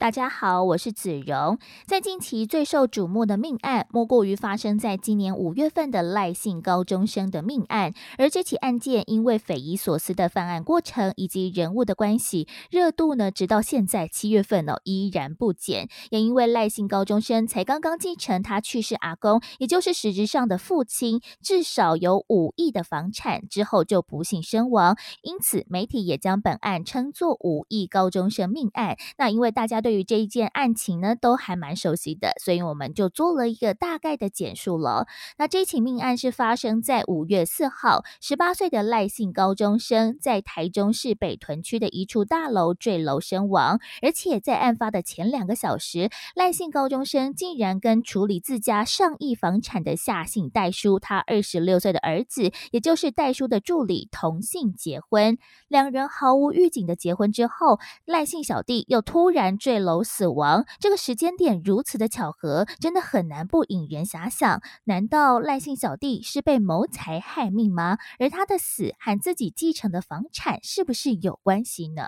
大家好，我是子荣。在近期最受瞩目的命案，莫过于发生在今年五月份的赖姓高中生的命案。而这起案件因为匪夷所思的犯案过程以及人物的关系，热度呢，直到现在七月份哦依然不减。也因为赖姓高中生才刚刚继承他去世阿公，也就是实质上的父亲，至少有五亿的房产之后就不幸身亡，因此媒体也将本案称作五亿高中生命案。那因为大家对对于这一件案情呢，都还蛮熟悉的，所以我们就做了一个大概的简述了。那这起命案是发生在五月四号，十八岁的赖姓高中生在台中市北屯区的一处大楼坠楼身亡，而且在案发的前两个小时，赖姓高中生竟然跟处理自家上亿房产的夏姓代叔，他二十六岁的儿子，也就是代叔的助理同姓结婚。两人毫无预警的结婚之后，赖姓小弟又突然坠。楼死亡，这个时间点如此的巧合，真的很难不引人遐想。难道赖姓小弟是被谋财害命吗？而他的死和自己继承的房产是不是有关系呢？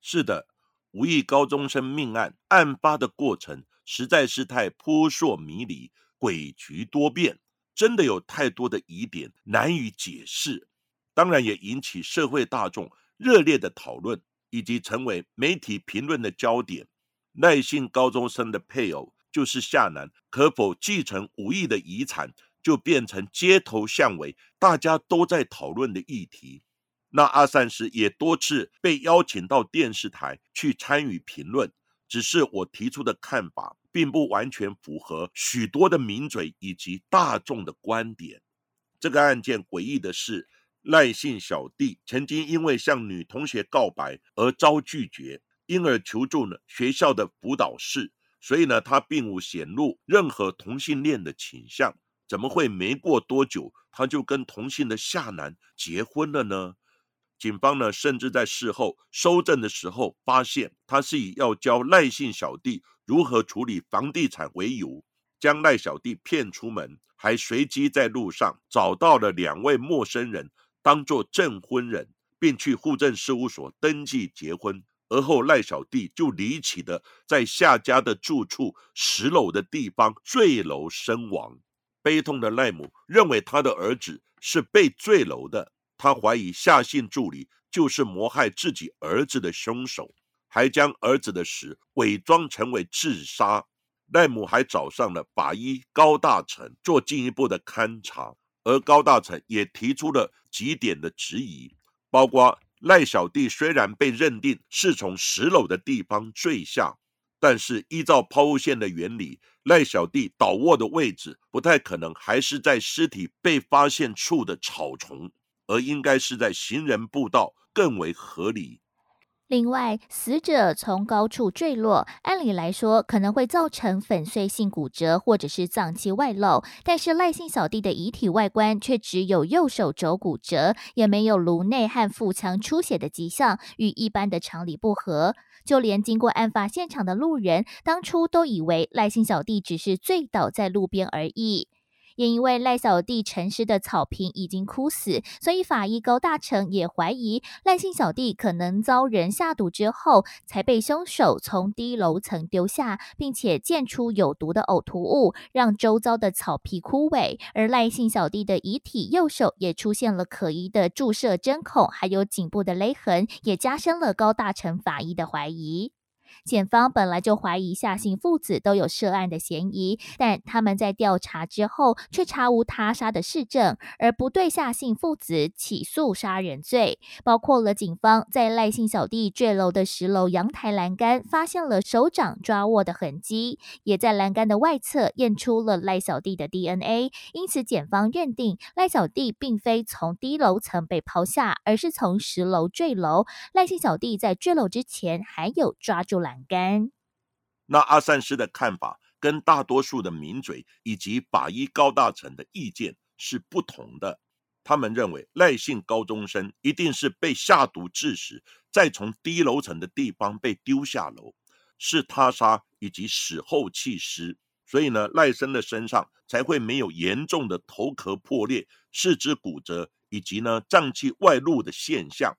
是的，无意高中生命案案发的过程实在是太扑朔迷离、诡谲多变，真的有太多的疑点难以解释。当然，也引起社会大众热烈的讨论。以及成为媒体评论的焦点，赖姓高中生的配偶就是夏楠，可否继承五亿的遗产，就变成街头巷尾大家都在讨论的议题。那阿善师也多次被邀请到电视台去参与评论，只是我提出的看法，并不完全符合许多的名嘴以及大众的观点。这个案件诡异的是。赖姓小弟曾经因为向女同学告白而遭拒绝，因而求助了学校的辅导室。所以呢，他并无显露任何同性恋的倾向。怎么会没过多久他就跟同性的夏男结婚了呢？警方呢，甚至在事后收证的时候，发现他是以要教赖姓小弟如何处理房地产为由，将赖小弟骗出门，还随机在路上找到了两位陌生人。当做证婚人，并去户政事务所登记结婚，而后赖小弟就离奇的在夏家的住处十楼的地方坠楼身亡。悲痛的赖母认为他的儿子是被坠楼的，他怀疑夏姓助理就是谋害自己儿子的凶手，还将儿子的死伪装成为自杀。赖母还找上了法医高大成做进一步的勘查。而高大成也提出了几点的质疑，包括赖小弟虽然被认定是从十楼的地方坠下，但是依照抛物线的原理，赖小弟倒卧的位置不太可能还是在尸体被发现处的草丛，而应该是在行人步道更为合理。另外，死者从高处坠落，按理来说可能会造成粉碎性骨折或者是脏器外露，但是赖姓小弟的遗体外观却只有右手肘骨折，也没有颅内和腹腔出血的迹象，与一般的常理不合。就连经过案发现场的路人，当初都以为赖姓小弟只是醉倒在路边而已。也因为赖小弟沉尸的草坪已经枯死，所以法医高大成也怀疑赖姓小弟可能遭人下毒之后，才被凶手从低楼层丢下，并且溅出有毒的呕吐物，让周遭的草皮枯萎。而赖姓小弟的遗体右手也出现了可疑的注射针孔，还有颈部的勒痕，也加深了高大成法医的怀疑。检方本来就怀疑夏姓父子都有涉案的嫌疑，但他们在调查之后却查无他杀的事证，而不对夏姓父子起诉杀人罪。包括了警方在赖姓小弟坠楼的十楼阳台栏杆发现了手掌抓握的痕迹，也在栏杆的外侧验出了赖小弟的 DNA。因此，检方认定赖小弟并非从低楼层被抛下，而是从十楼坠楼。赖姓小弟在坠楼之前还有抓住。栏杆。那阿善师的看法跟大多数的名嘴以及法医高大成的意见是不同的。他们认为赖姓高中生一定是被下毒致死，再从低楼层的地方被丢下楼，是他杀以及死后弃尸。所以呢，赖生的身上才会没有严重的头壳破裂、四肢骨折以及呢脏器外露的现象。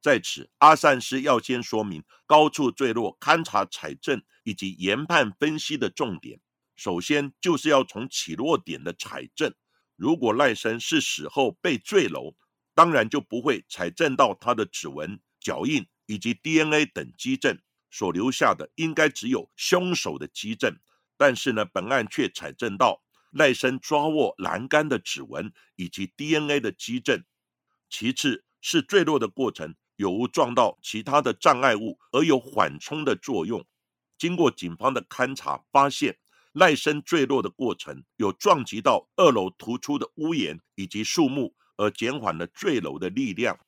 在此，阿善师要先说明高处坠落勘察采证以及研判分析的重点。首先就是要从起落点的采证。如果赖生是死后被坠楼，当然就不会采证到他的指纹、脚印以及 DNA 等基证，所留下的应该只有凶手的基证。但是呢，本案却采证到赖生抓握栏杆的指纹以及 DNA 的基证。其次是坠落的过程有无撞到其他的障碍物而有缓冲的作用。经过警方的勘查，发现。赖生坠落的过程有撞击到二楼突出的屋檐以及树木，而减缓了坠楼的力量。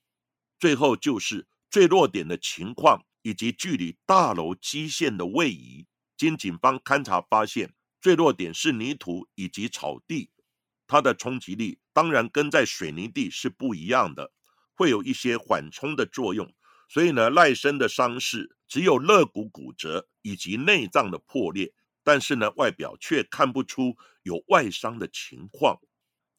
最后就是坠落点的情况以及距离大楼基线的位移。经警方勘查发现，坠落点是泥土以及草地，它的冲击力当然跟在水泥地是不一样的，会有一些缓冲的作用。所以呢，赖生的伤势只有肋骨骨折以及内脏的破裂。但是呢，外表却看不出有外伤的情况。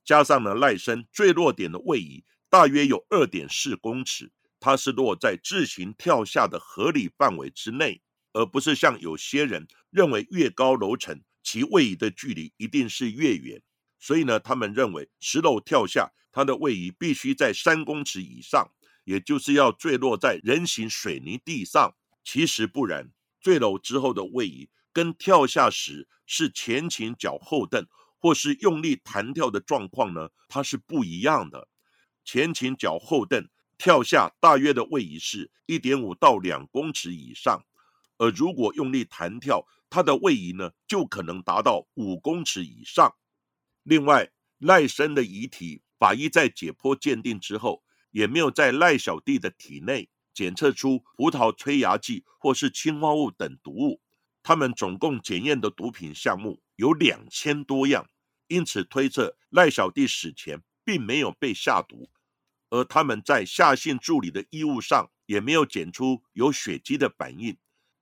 加上呢，赖生坠落点的位移大约有二点四公尺，它是落在自行跳下的合理范围之内，而不是像有些人认为越高楼层其位移的距离一定是越远。所以呢，他们认为十楼跳下，它的位移必须在三公尺以上，也就是要坠落在人行水泥地上。其实不然，坠楼之后的位移。跟跳下时是前倾脚后蹬，或是用力弹跳的状况呢？它是不一样的。前倾脚后蹬跳下大约的位移是一点五到两公尺以上，而如果用力弹跳，它的位移呢就可能达到五公尺以上。另外，赖生的遗体，法医在解剖鉴定之后，也没有在赖小弟的体内检测出葡萄催芽剂或是氰化物等毒物。他们总共检验的毒品项目有两千多样，因此推测赖小弟死前并没有被下毒。而他们在夏姓助理的衣物上也没有检出有血迹的反应，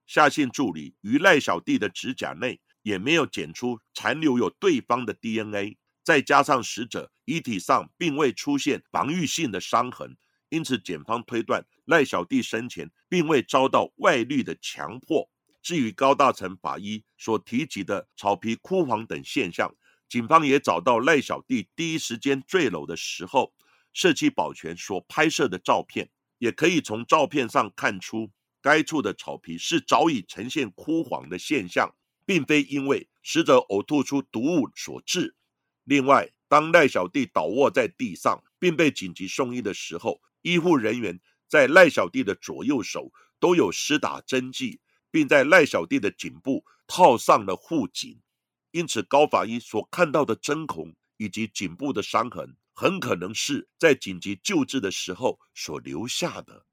夏姓助理与赖小弟的指甲内也没有检出残留有对方的 DNA。再加上死者遗体上并未出现防御性的伤痕，因此检方推断赖小弟生前并未遭到外力的强迫。至于高大成法医所提及的草皮枯黄等现象，警方也找到赖小弟第一时间坠楼的时候，社区保全所拍摄的照片，也可以从照片上看出，该处的草皮是早已呈现枯黄的现象，并非因为死者呕吐出毒物所致。另外，当赖小弟倒卧在地上，并被紧急送医的时候，医护人员在赖小弟的左右手都有施打针剂。并在赖小弟的颈部套上了护颈，因此高法医所看到的针孔以及颈部的伤痕，很可能是在紧急救治的时候所留下的。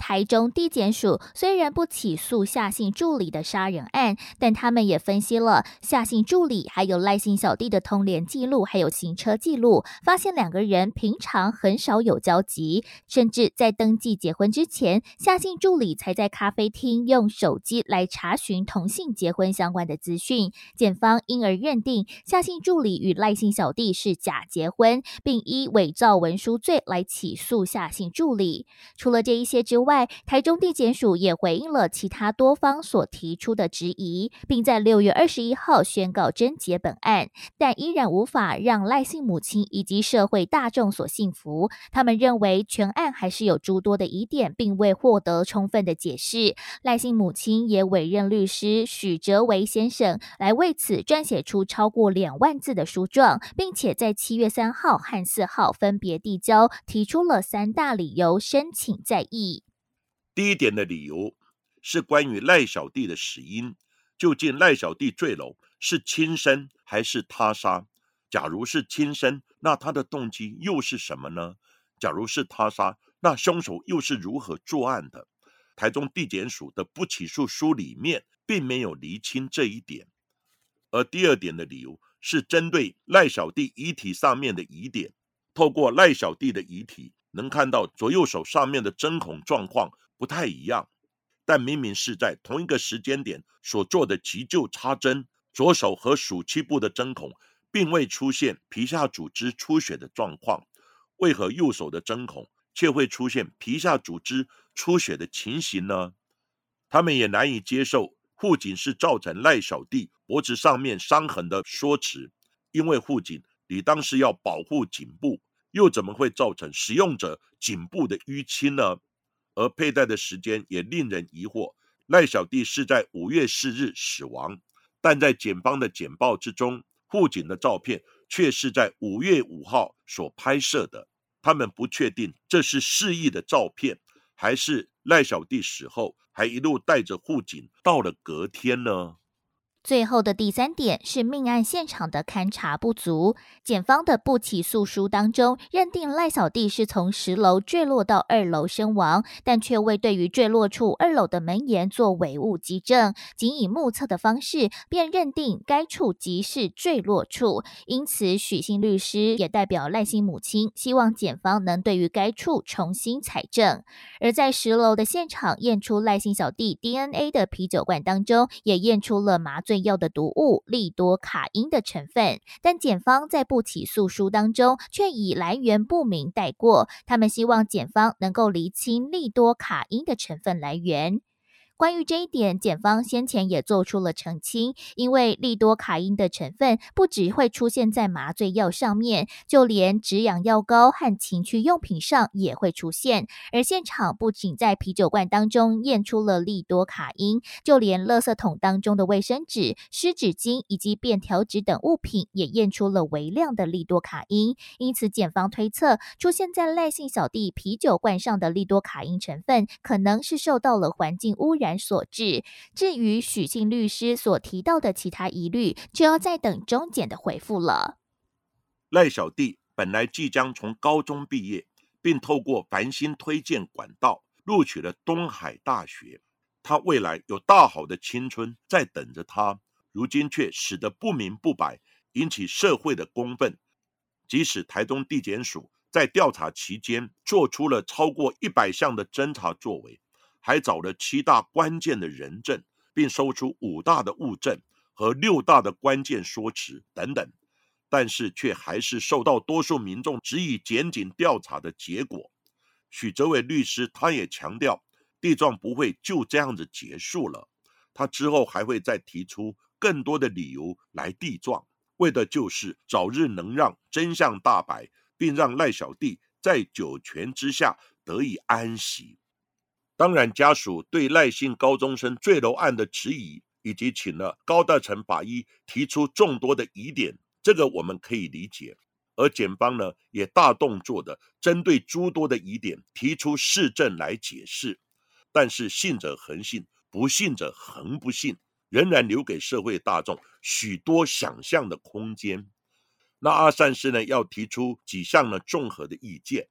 台中地检署虽然不起诉夏姓助理的杀人案，但他们也分析了夏姓助理还有赖姓小弟的通联记录，还有行车记录，发现两个人平常很少有交集，甚至在登记结婚之前，夏姓助理才在咖啡厅用手机来查询同性结婚相关的资讯。检方因而认定夏姓助理与赖姓小弟是假结婚，并依伪造文书罪来起诉夏姓助理。除了这一些之外，外，台中地检署也回应了其他多方所提出的质疑，并在六月二十一号宣告侦结本案，但依然无法让赖姓母亲以及社会大众所信服。他们认为全案还是有诸多的疑点，并未获得充分的解释。赖姓母亲也委任律师许哲维先生来为此撰写出超过两万字的书状，并且在七月三号和四号分别递交，提出了三大理由申请再议。第一点的理由是关于赖小弟的死因，究竟赖小弟坠楼是轻生还是他杀？假如是轻生，那他的动机又是什么呢？假如是他杀，那凶手又是如何作案的？台中地检署的不起诉书里面并没有厘清这一点。而第二点的理由是针对赖小弟遗体上面的疑点，透过赖小弟的遗体，能看到左右手上面的针孔状况不太一样，但明明是在同一个时间点所做的急救插针，左手和鼠脐部的针孔并未出现皮下组织出血的状况，为何右手的针孔却会出现皮下组织出血的情形呢？他们也难以接受。护颈是造成赖小弟脖子上面伤痕的说辞，因为护颈理当是要保护颈部，又怎么会造成使用者颈部的淤青呢？而佩戴的时间也令人疑惑。赖小弟是在五月四日死亡，但在警方的简报之中，护警的照片却是在五月五号所拍摄的。他们不确定这是示意的照片，还是赖小弟死后。还一路带着护警到了隔天呢。最后的第三点是命案现场的勘查不足。检方的不起诉书当中认定赖小弟是从十楼坠落到二楼身亡，但却未对于坠落处二楼的门檐做伪物基证，仅以目测的方式便认定该处即是坠落处。因此，许姓律师也代表赖姓母亲，希望检方能对于该处重新采证。而在十楼的现场验出赖姓小弟 DNA 的啤酒罐当中，也验出了麻醉。最要的毒物利多卡因的成分，但检方在不起诉书当中却以来源不明带过。他们希望检方能够厘清利多卡因的成分来源。关于这一点，检方先前也做出了澄清，因为利多卡因的成分不只会出现在麻醉药上面，就连止痒药膏和情趣用品上也会出现。而现场不仅在啤酒罐当中验出了利多卡因，就连垃圾桶当中的卫生纸、湿纸巾以及便条纸等物品也验出了微量的利多卡因。因此，检方推测出现在赖姓小弟啤酒罐上的利多卡因成分，可能是受到了环境污染。所致。至于许姓律师所提到的其他疑虑，就要再等中检的回复了。赖小弟本来即将从高中毕业，并透过繁星推荐管道录取了东海大学，他未来有大好的青春在等着他，如今却死得不明不白，引起社会的公愤。即使台中地检署在调查期间做出了超过一百项的侦查作为。还找了七大关键的人证，并搜出五大的物证和六大的关键说辞等等，但是却还是受到多数民众质疑检警调查的结果。许哲伟律师他也强调，地状不会就这样子结束了，他之后还会再提出更多的理由来地状，为的就是早日能让真相大白，并让赖小弟在九泉之下得以安息。当然，家属对赖姓高中生坠楼案的质疑，以及请了高大成法医提出众多的疑点，这个我们可以理解。而检方呢，也大动作的针对诸多的疑点提出事证来解释。但是信者恒信，不信者恒不信，仍然留给社会大众许多想象的空间。那阿善师呢，要提出几项呢综合的意见。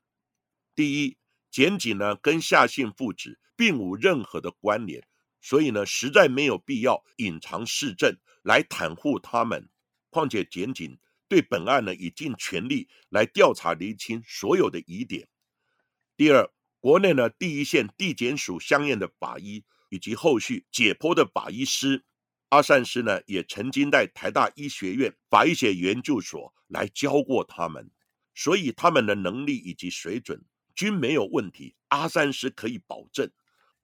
第一。检警呢跟夏姓父子并无任何的关联，所以呢实在没有必要隐藏事证来袒护他们。况且检警对本案呢已尽全力来调查厘清所有的疑点。第二，国内呢第一线地检署相应的法医以及后续解剖的法医师阿善师呢也曾经在台大医学院法医学研究所来教过他们，所以他们的能力以及水准。均没有问题，阿三师可以保证。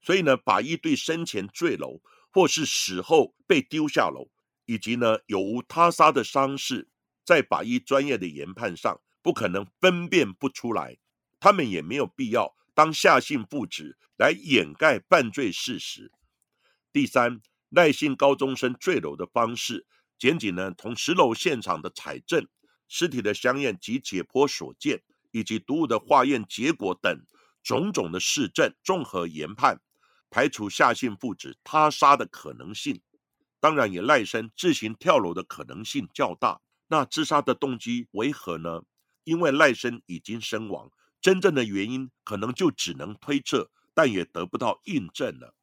所以呢，法医对生前坠楼或是死后被丢下楼，以及呢有无他杀的伤势，在法医专业的研判上不可能分辨不出来。他们也没有必要当下性父子来掩盖犯罪事实。第三，赖姓高中生坠楼的方式，检警呢从十楼现场的采证、尸体的香验及解剖所见。以及毒物的化验结果等种种的事证综合研判，排除夏姓父子他杀的可能性，当然也赖生自行跳楼的可能性较大。那自杀的动机为何呢？因为赖生已经身亡，真正的原因可能就只能推测但也得不到印证了。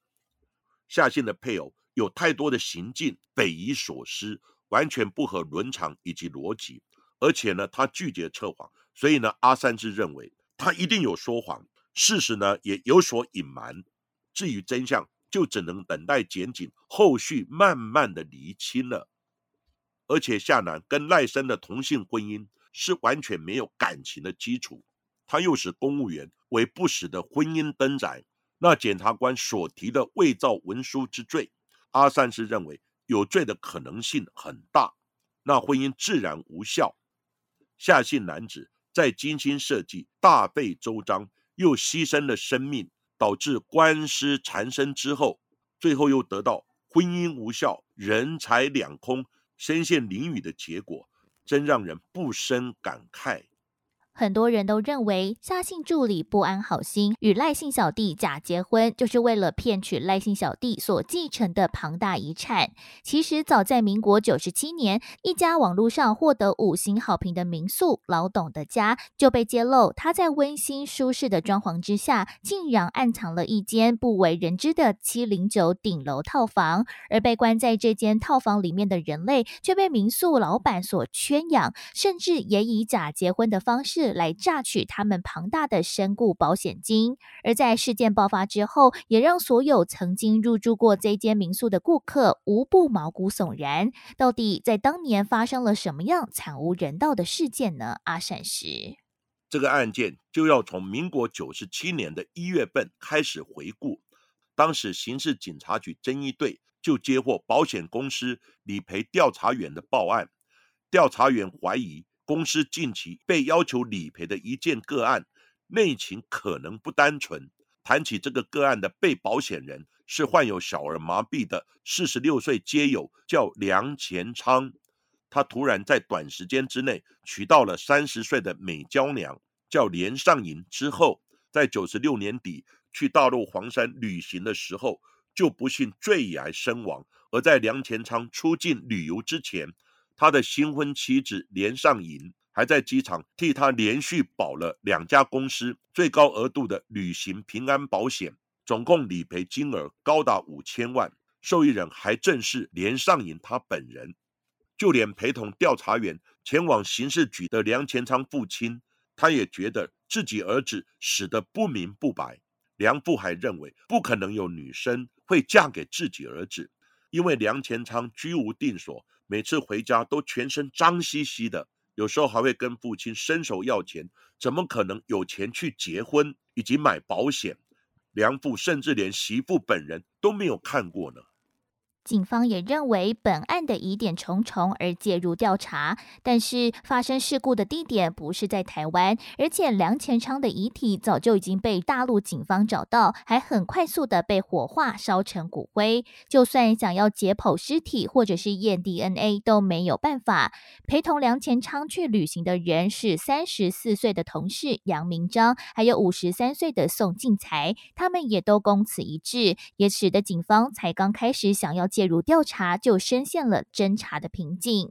夏信的配偶有太多的行径匪夷所思，完全不合伦常以及逻辑，而且呢，他拒绝测谎，所以呢，阿三志认为他一定有说谎，事实呢也有所隐瞒。至于真相，就只能等待检警后续慢慢的厘清了。而且夏楠跟赖生的同性婚姻是完全没有感情的基础，他又是公务员，为不实的婚姻登载。那检察官所提的伪造文书之罪，阿三是认为有罪的可能性很大，那婚姻自然无效。夏姓男子在精心设计、大费周章，又牺牲了生命，导致官司缠身之后，最后又得到婚姻无效、人财两空、身陷囹圄的结果，真让人不胜感慨。很多人都认为夏姓助理不安好心，与赖姓小弟假结婚，就是为了骗取赖姓小弟所继承的庞大遗产。其实早在民国九十七年，一家网络上获得五星好评的民宿“老董的家”就被揭露，他在温馨舒适的装潢之下，竟然暗藏了一间不为人知的七零九顶楼套房。而被关在这间套房里面的人类，却被民宿老板所圈养，甚至也以假结婚的方式。来榨取他们庞大的身故保险金，而在事件爆发之后，也让所有曾经入住过这间民宿的顾客无不毛骨悚然。到底在当年发生了什么样惨无人道的事件呢？阿善石，这个案件就要从民国九十七年的一月份开始回顾。当时刑事警察局侦缉队就接获保险公司理赔调查员的报案，调查员怀疑。公司近期被要求理赔的一件个案，内情可能不单纯。谈起这个个案的被保险人是患有小儿麻痹的四十六岁街友，叫梁前昌。他突然在短时间之内娶到了三十岁的美娇娘，叫连上银。之后，在九十六年底去大陆黄山旅行的时候，就不幸坠崖身亡。而在梁前昌出境旅游之前，他的新婚妻子连尚银还在机场替他连续保了两家公司最高额度的旅行平安保险，总共理赔金额高达五千万。受益人还正是连尚银他本人。就连陪同调查员前往刑事局的梁前昌父亲，他也觉得自己儿子死得不明不白。梁父还认为不可能有女生会嫁给自己儿子，因为梁前昌居无定所。每次回家都全身脏兮兮的，有时候还会跟父亲伸手要钱，怎么可能有钱去结婚以及买保险？梁父甚至连媳妇本人都没有看过呢。警方也认为本案的疑点重重而介入调查，但是发生事故的地点不是在台湾，而且梁前昌的遗体早就已经被大陆警方找到，还很快速的被火化烧成骨灰。就算想要解剖尸体或者是验 DNA 都没有办法。陪同梁前昌去旅行的人是三十四岁的同事杨明章，还有五十三岁的宋进才，他们也都供词一致，也使得警方才刚开始想要。介入调查就深陷了侦查的瓶颈，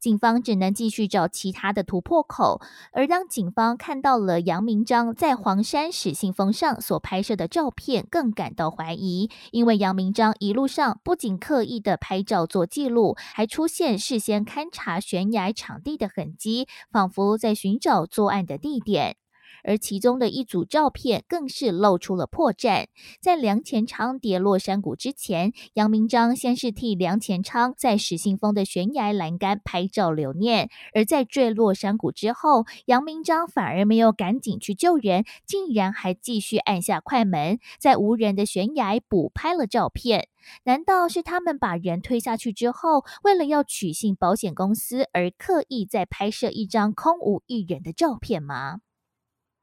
警方只能继续找其他的突破口。而当警方看到了杨明章在黄山始信峰上所拍摄的照片，更感到怀疑，因为杨明章一路上不仅刻意的拍照做记录，还出现事先勘察悬崖场地的痕迹，仿佛在寻找作案的地点。而其中的一组照片更是露出了破绽。在梁前昌跌落山谷之前，杨明章先是替梁前昌在石信峰的悬崖栏杆拍照留念；而在坠落山谷之后，杨明章反而没有赶紧去救人，竟然还继续按下快门，在无人的悬崖补拍了照片。难道是他们把人推下去之后，为了要取信保险公司，而刻意在拍摄一张空无一人的照片吗？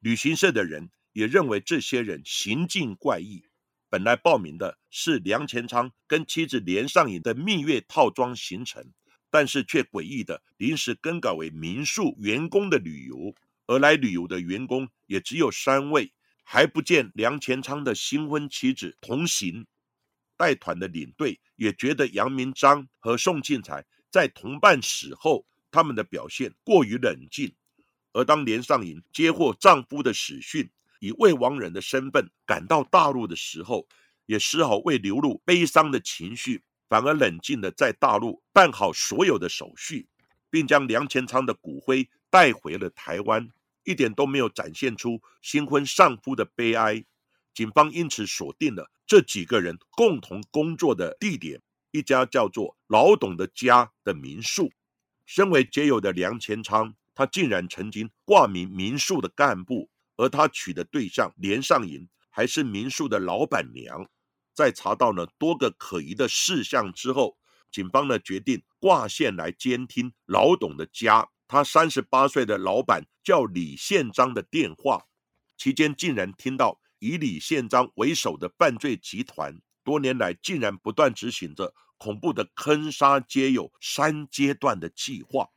旅行社的人也认为这些人行径怪异。本来报名的是梁前昌跟妻子连上瘾的蜜月套装行程，但是却诡异的临时更改为民宿员工的旅游。而来旅游的员工也只有三位，还不见梁前昌的新婚妻子同行。带团的领队也觉得杨明章和宋庆才在同伴死后，他们的表现过于冷静。而当连上银接获丈夫的死讯，以未亡人的身份赶到大陆的时候，也丝毫未流露悲伤的情绪，反而冷静地在大陆办好所有的手续，并将梁前昌的骨灰带回了台湾，一点都没有展现出新婚丧夫的悲哀。警方因此锁定了这几个人共同工作的地点，一家叫做老董的家的民宿。身为街友的梁前昌，他竟然曾经挂名民宿的干部，而他娶的对象连上银还是民宿的老板娘。在查到了多个可疑的事项之后，警方呢决定挂线来监听老董的家。他三十八岁的老板叫李宪章的电话，期间竟然听到以李宪章为首的犯罪集团多年来竟然不断执行着。恐怖的坑杀皆有三阶段的计划，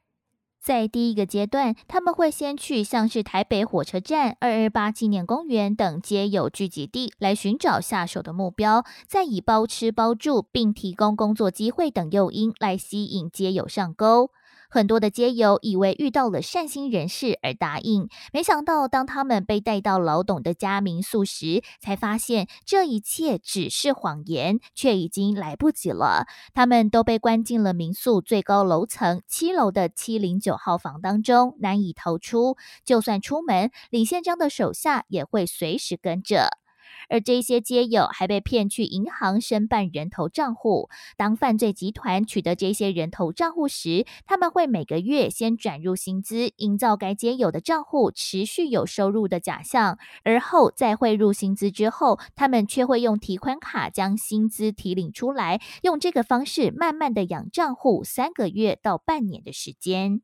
在第一个阶段，他们会先去像是台北火车站、二二八纪念公园等街友聚集地来寻找下手的目标，再以包吃包住并提供工作机会等诱因来吸引街友上钩。很多的街友以为遇到了善心人士而答应，没想到当他们被带到老董的家民宿时，才发现这一切只是谎言，却已经来不及了。他们都被关进了民宿最高楼层七楼的七零九号房当中，难以逃出。就算出门，李宪章的手下也会随时跟着。而这些街友还被骗去银行申办人头账户。当犯罪集团取得这些人头账户时，他们会每个月先转入薪资，营造该街友的账户持续有收入的假象。而后再汇入薪资之后，他们却会用提款卡将薪资提领出来，用这个方式慢慢的养账户三个月到半年的时间。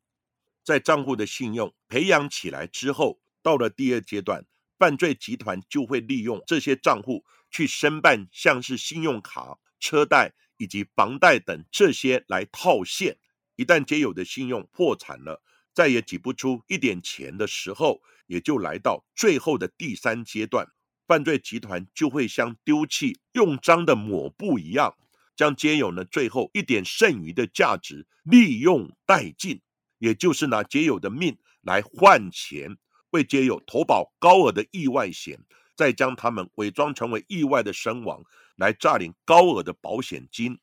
在账户的信用培养起来之后，到了第二阶段。犯罪集团就会利用这些账户去申办像是信用卡、车贷以及房贷等这些来套现。一旦皆有的信用破产了，再也挤不出一点钱的时候，也就来到最后的第三阶段。犯罪集团就会像丢弃用脏的抹布一样，将皆有呢最后一点剩余的价值利用殆尽，也就是拿皆有的命来换钱。会皆有投保高额的意外险，再将他们伪装成为意外的身亡，来诈领高额的保险金。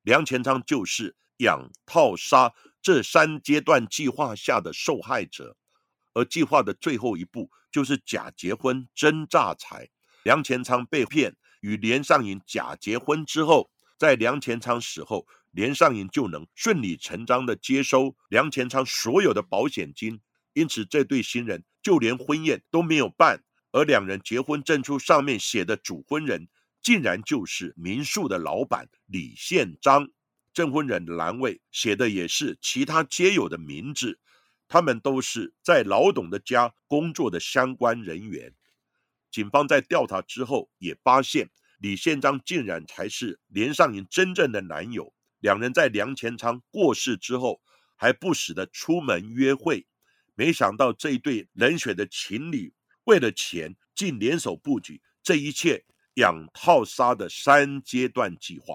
梁前昌就是养套杀这三阶段计划下的受害者，而计划的最后一步就是假结婚真诈财。梁前昌被骗与连尚银假结婚之后，在梁前昌死后，连尚银就能顺理成章的接收梁前昌所有的保险金。因此，这对新人就连婚宴都没有办，而两人结婚证书上面写的主婚人，竟然就是民宿的老板李宪章，证婚人的栏位写的也是其他皆有的名字，他们都是在老董的家工作的相关人员。警方在调查之后，也发现李宪章竟然才是连上银真正的男友，两人在梁前昌过世之后，还不时的出门约会。没想到这一对冷血的情侣，为了钱竟联手布局这一切养套杀的三阶段计划。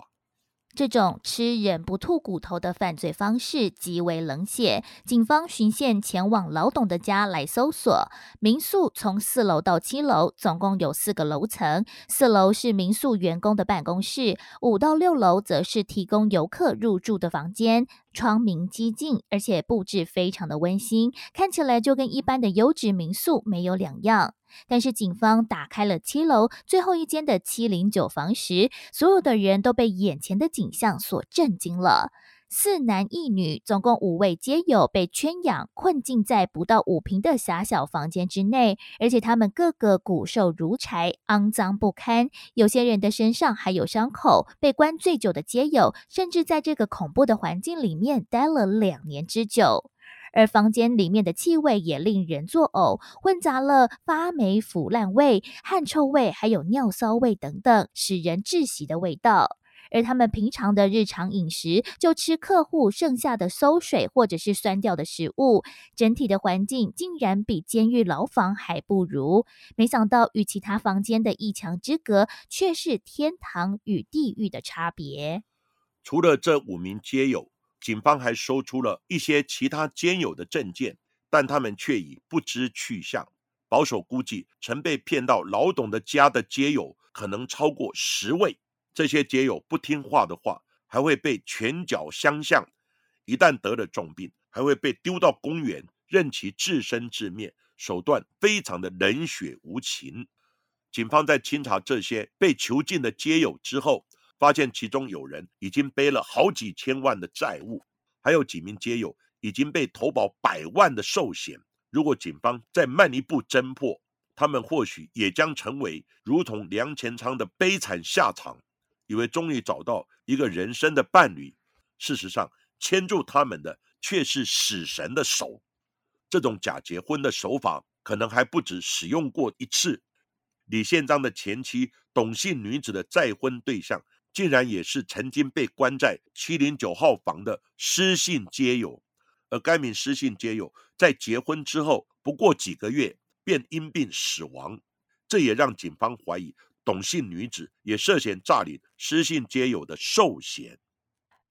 这种吃人不吐骨头的犯罪方式极为冷血。警方循线前往老董的家来搜索民宿，从四楼到七楼，总共有四个楼层。四楼是民宿员工的办公室，五到六楼则是提供游客入住的房间。窗明几净，而且布置非常的温馨，看起来就跟一般的优质民宿没有两样。但是警方打开了七楼最后一间的七零九房时，所有的人都被眼前的景象所震惊了。四男一女，总共五位街友被圈养，困境在不到五平的狭小房间之内，而且他们个个骨瘦如柴，肮脏不堪。有些人的身上还有伤口。被关最久的街友，甚至在这个恐怖的环境里面待了两年之久。而房间里面的气味也令人作呕，混杂了发霉腐烂味、汗臭味，还有尿骚味等等，使人窒息的味道。而他们平常的日常饮食就吃客户剩下的馊水或者是酸掉的食物，整体的环境竟然比监狱牢房还不如。没想到与其他房间的一墙之隔，却是天堂与地狱的差别。除了这五名街友。警方还搜出了一些其他监友的证件，但他们却已不知去向。保守估计，曾被骗到老董的家的街友可能超过十位。这些街友不听话的话，还会被拳脚相向；一旦得了重病，还会被丢到公园，任其自生自灭，手段非常的冷血无情。警方在清查这些被囚禁的街友之后，发现其中有人已经背了好几千万的债务，还有几名街友已经被投保百万的寿险。如果警方再慢一步侦破，他们或许也将成为如同梁前昌的悲惨下场。以为终于找到一个人生的伴侣，事实上牵住他们的却是死神的手。这种假结婚的手法，可能还不止使用过一次。李宪章的前妻董姓女子的再婚对象，竟然也是曾经被关在七零九号房的失信街友，而该名失信街友在结婚之后不过几个月便因病死亡，这也让警方怀疑董姓女子也涉嫌诈领失信街友的寿险。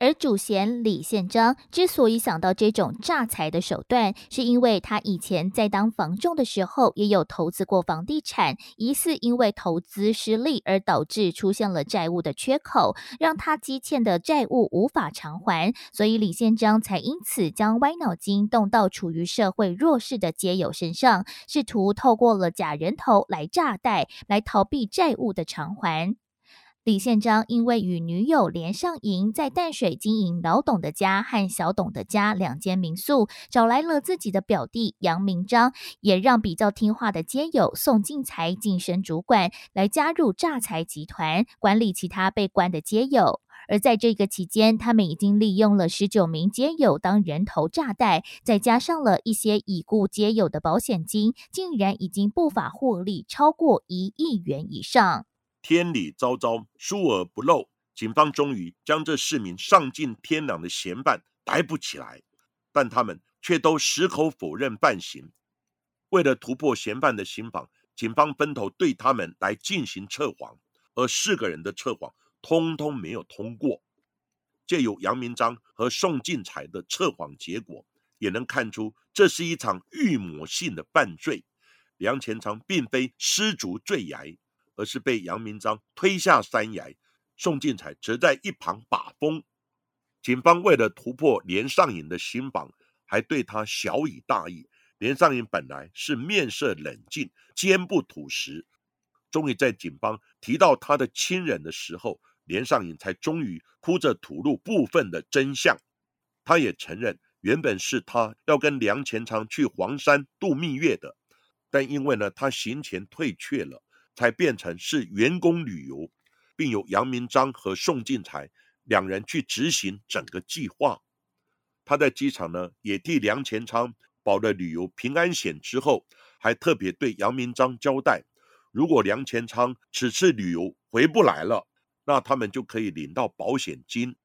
而主嫌李宪章之所以想到这种诈财的手段，是因为他以前在当房仲的时候也有投资过房地产，疑似因为投资失利而导致出现了债务的缺口，让他积欠的债务无法偿还，所以李宪章才因此将歪脑筋动到处于社会弱势的街友身上，试图透过了假人头来诈贷，来逃避债务的偿还。李宪章因为与女友连上营在淡水经营老董的家和小董的家两间民宿，找来了自己的表弟杨明章，也让比较听话的街友宋进财晋升主管，来加入诈财集团管理其他被关的街友。而在这个期间，他们已经利用了十九名街友当人头炸弹，再加上了一些已故街友的保险金，竟然已经不法获利超过一亿元以上。天理昭昭，疏而不漏。警方终于将这四名丧尽天良的嫌犯逮捕起来，但他们却都矢口否认犯行。为了突破嫌犯的刑房，警方分头对他们来进行测谎，而四个人的测谎通通没有通过。借由杨明章和宋进财的测谎结果，也能看出这是一场预谋性的犯罪。梁前昌并非失足坠崖。而是被杨明章推下山崖，宋进财则在一旁把风。警方为了突破连上瘾的心防，还对他小以大义。连上瘾本来是面色冷静、坚不吐实，终于在警方提到他的亲人的时候，连上瘾才终于哭着吐露部分的真相。他也承认，原本是他要跟梁前昌去黄山度蜜月的，但因为呢，他行前退却了。才变成是员工旅游，并由杨明章和宋进财两人去执行整个计划。他在机场呢，也替梁前昌保了旅游平安险，之后还特别对杨明章交代：如果梁前昌此次旅游回不来了，那他们就可以领到保险金。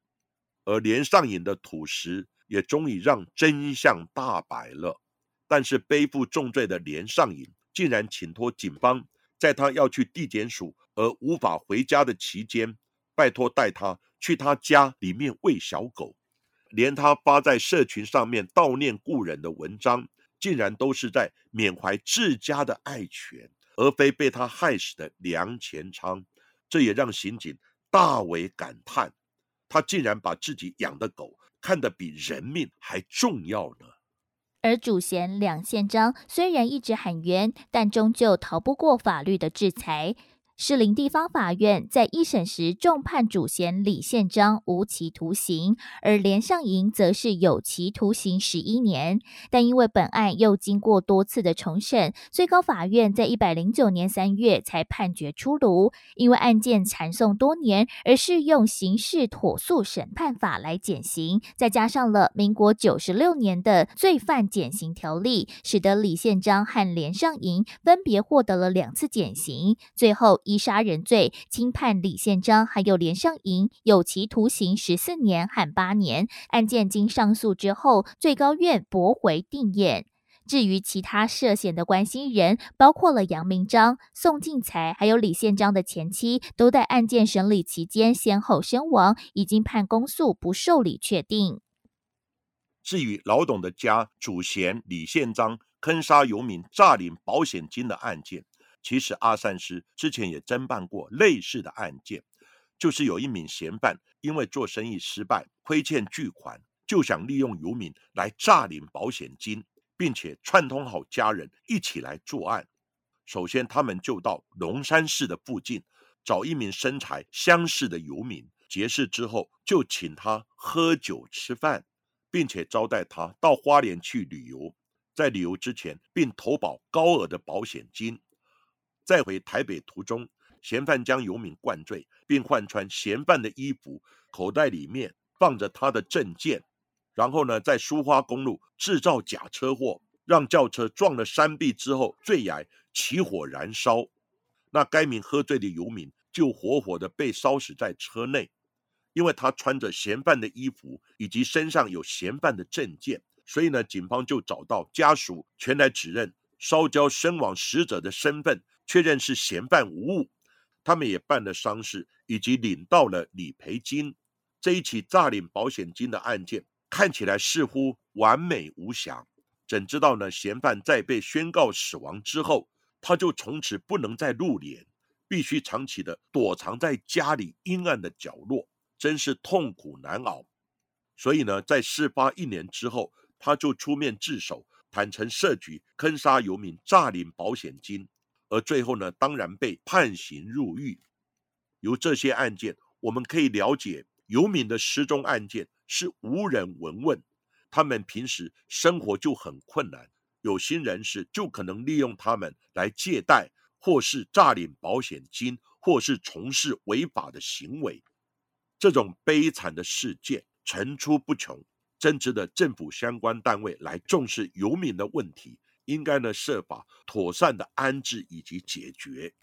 而连上瘾的土石也终于让真相大白了。但是背负重罪的连上瘾竟然请托警方。在他要去地检署而无法回家的期间，拜托带他去他家里面喂小狗，连他发在社群上面悼念故人的文章，竟然都是在缅怀自家的爱犬，而非被他害死的梁前昌。这也让刑警大为感叹，他竟然把自己养的狗看得比人命还重要呢。而主嫌两宪章虽然一直喊冤，但终究逃不过法律的制裁。士林地方法院在一审时重判主嫌李宪章无期徒刑，而连上营则是有期徒刑十一年。但因为本案又经过多次的重审，最高法院在一百零九年三月才判决出炉。因为案件缠讼多年，而适用刑事妥速审判法来减刑，再加上了民国九十六年的罪犯减刑条例，使得李宪章和连上营分别获得了两次减刑，最后。依杀人罪，轻判李宪章还有连上营有期徒刑十四年和八年。案件经上诉之后，最高院驳回定验。至于其他涉嫌的关心人，包括了杨明章、宋进财，还有李宪章的前妻，都在案件审理期间先后身亡，已经判公诉不受理确定。至于老董的家主嫌李宪章坑杀游民、诈领保险金的案件。其实阿善师之前也侦办过类似的案件，就是有一名嫌犯因为做生意失败，亏欠巨款，就想利用游民来诈领保险金，并且串通好家人一起来作案。首先，他们就到龙山市的附近找一名身材相似的游民结识之后，就请他喝酒吃饭，并且招待他到花莲去旅游。在旅游之前，并投保高额的保险金。在回台北途中，嫌犯将游民灌醉，并换穿嫌犯的衣服，口袋里面放着他的证件，然后呢，在苏花公路制造假车祸，让轿车撞了山壁之后坠崖起火燃烧。那该名喝醉的游民就活活的被烧死在车内，因为他穿着嫌犯的衣服，以及身上有嫌犯的证件，所以呢，警方就找到家属前来指认烧焦身亡死者的身份。确认是嫌犯无误，他们也办了丧事，以及领到了理赔金。这一起诈领保险金的案件看起来似乎完美无瑕。怎知道呢？嫌犯在被宣告死亡之后，他就从此不能再露脸，必须长期的躲藏在家里阴暗的角落，真是痛苦难熬。所以呢，在事发一年之后，他就出面自首，坦诚设局坑杀游民，诈领保险金。而最后呢，当然被判刑入狱。由这些案件，我们可以了解，游民的失踪案件是无人闻问，他们平时生活就很困难，有心人士就可能利用他们来借贷，或是诈领保险金，或是从事违法的行为。这种悲惨的事件层出不穷，真值的政府相关单位来重视游民的问题。应该呢设法妥善的安置以及解决。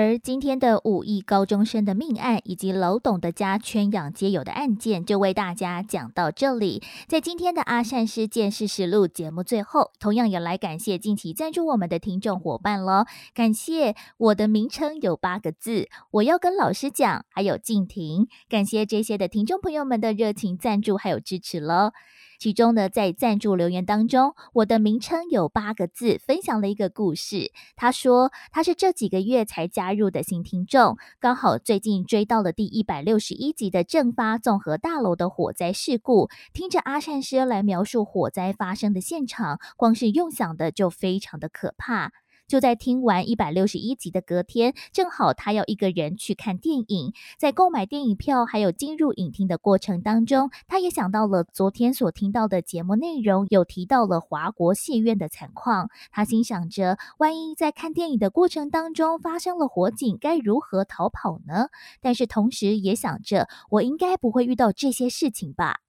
而今天的五亿高中生的命案，以及老董的家圈养皆有的案件，就为大家讲到这里。在今天的阿善师见事实录节目最后，同样也来感谢近期赞助我们的听众伙伴喽。感谢我的名称有八个字，我要跟老师讲，还有静婷，感谢这些的听众朋友们的热情赞助还有支持喽。其中呢，在赞助留言当中，我的名称有八个字，分享了一个故事。他说他是这几个月才加入的新听众，刚好最近追到了第一百六十一集的正发综合大楼的火灾事故，听着阿善师来描述火灾发生的现场，光是用想的就非常的可怕。就在听完一百六十一集的隔天，正好他要一个人去看电影，在购买电影票还有进入影厅的过程当中，他也想到了昨天所听到的节目内容，有提到了华国戏院的惨况。他心想着，万一在看电影的过程当中发生了火警，该如何逃跑呢？但是同时也想着，我应该不会遇到这些事情吧。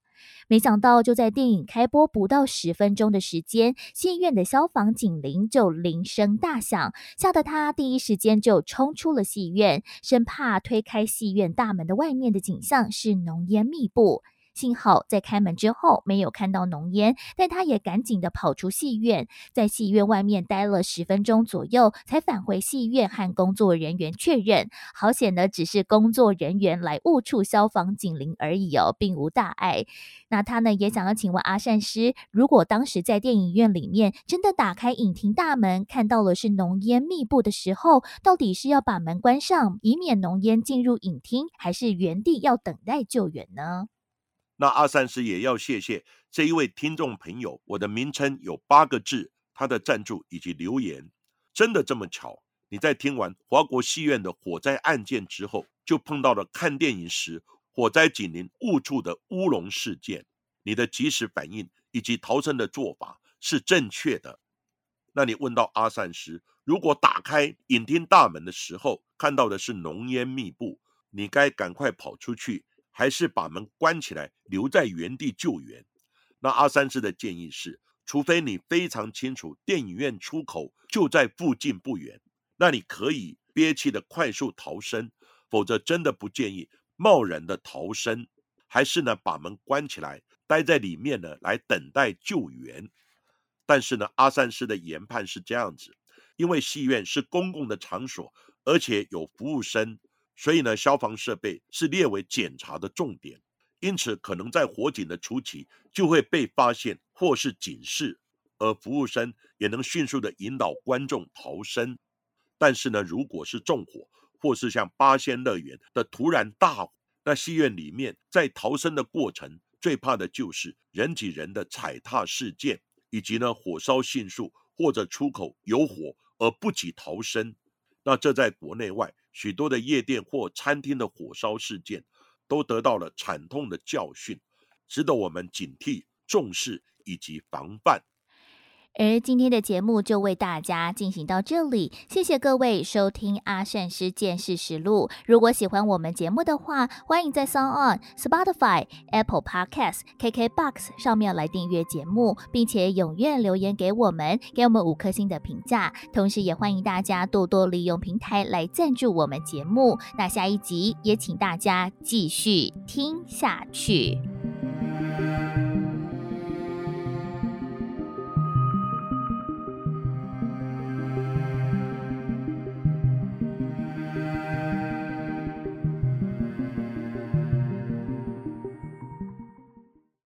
没想到，就在电影开播不到十分钟的时间，戏院的消防警铃就铃声大响，吓得他第一时间就冲出了戏院，生怕推开戏院大门的外面的景象是浓烟密布。幸好在开门之后没有看到浓烟，但他也赶紧的跑出戏院，在戏院外面待了十分钟左右，才返回戏院和工作人员确认。好险的只是工作人员来误触消防警铃而已哦，并无大碍。那他呢也想要请问阿善师，如果当时在电影院里面真的打开影厅大门，看到了是浓烟密布的时候，到底是要把门关上，以免浓烟进入影厅，还是原地要等待救援呢？那阿善师也要谢谢这一位听众朋友，我的名称有八个字，他的赞助以及留言，真的这么巧？你在听完华国戏院的火灾案件之后，就碰到了看电影时火灾警邻误触的乌龙事件，你的及时反应以及逃生的做法是正确的。那你问到阿善师，如果打开影厅大门的时候看到的是浓烟密布，你该赶快跑出去？还是把门关起来，留在原地救援。那阿三师的建议是，除非你非常清楚电影院出口就在附近不远，那你可以憋气的快速逃生，否则真的不建议贸然的逃生。还是呢，把门关起来，待在里面呢，来等待救援。但是呢，阿三师的研判是这样子，因为戏院是公共的场所，而且有服务生。所以呢，消防设备是列为检查的重点，因此可能在火警的初期就会被发现或是警示。而服务生也能迅速的引导观众逃生。但是呢，如果是纵火，或是像八仙乐园的突然大火，那戏院里面在逃生的过程，最怕的就是人挤人的踩踏事件，以及呢火烧迅速或者出口有火而不及逃生。那这在国内外许多的夜店或餐厅的火烧事件，都得到了惨痛的教训，值得我们警惕、重视以及防范。而今天的节目就为大家进行到这里，谢谢各位收听阿善师见识实录。如果喜欢我们节目的话，欢迎在 s o n On、Spotify、Apple Podcasts、KKBox 上面来订阅节目，并且踊跃留言给我们，给我们五颗星的评价。同时，也欢迎大家多多利用平台来赞助我们节目。那下一集也请大家继续听下去。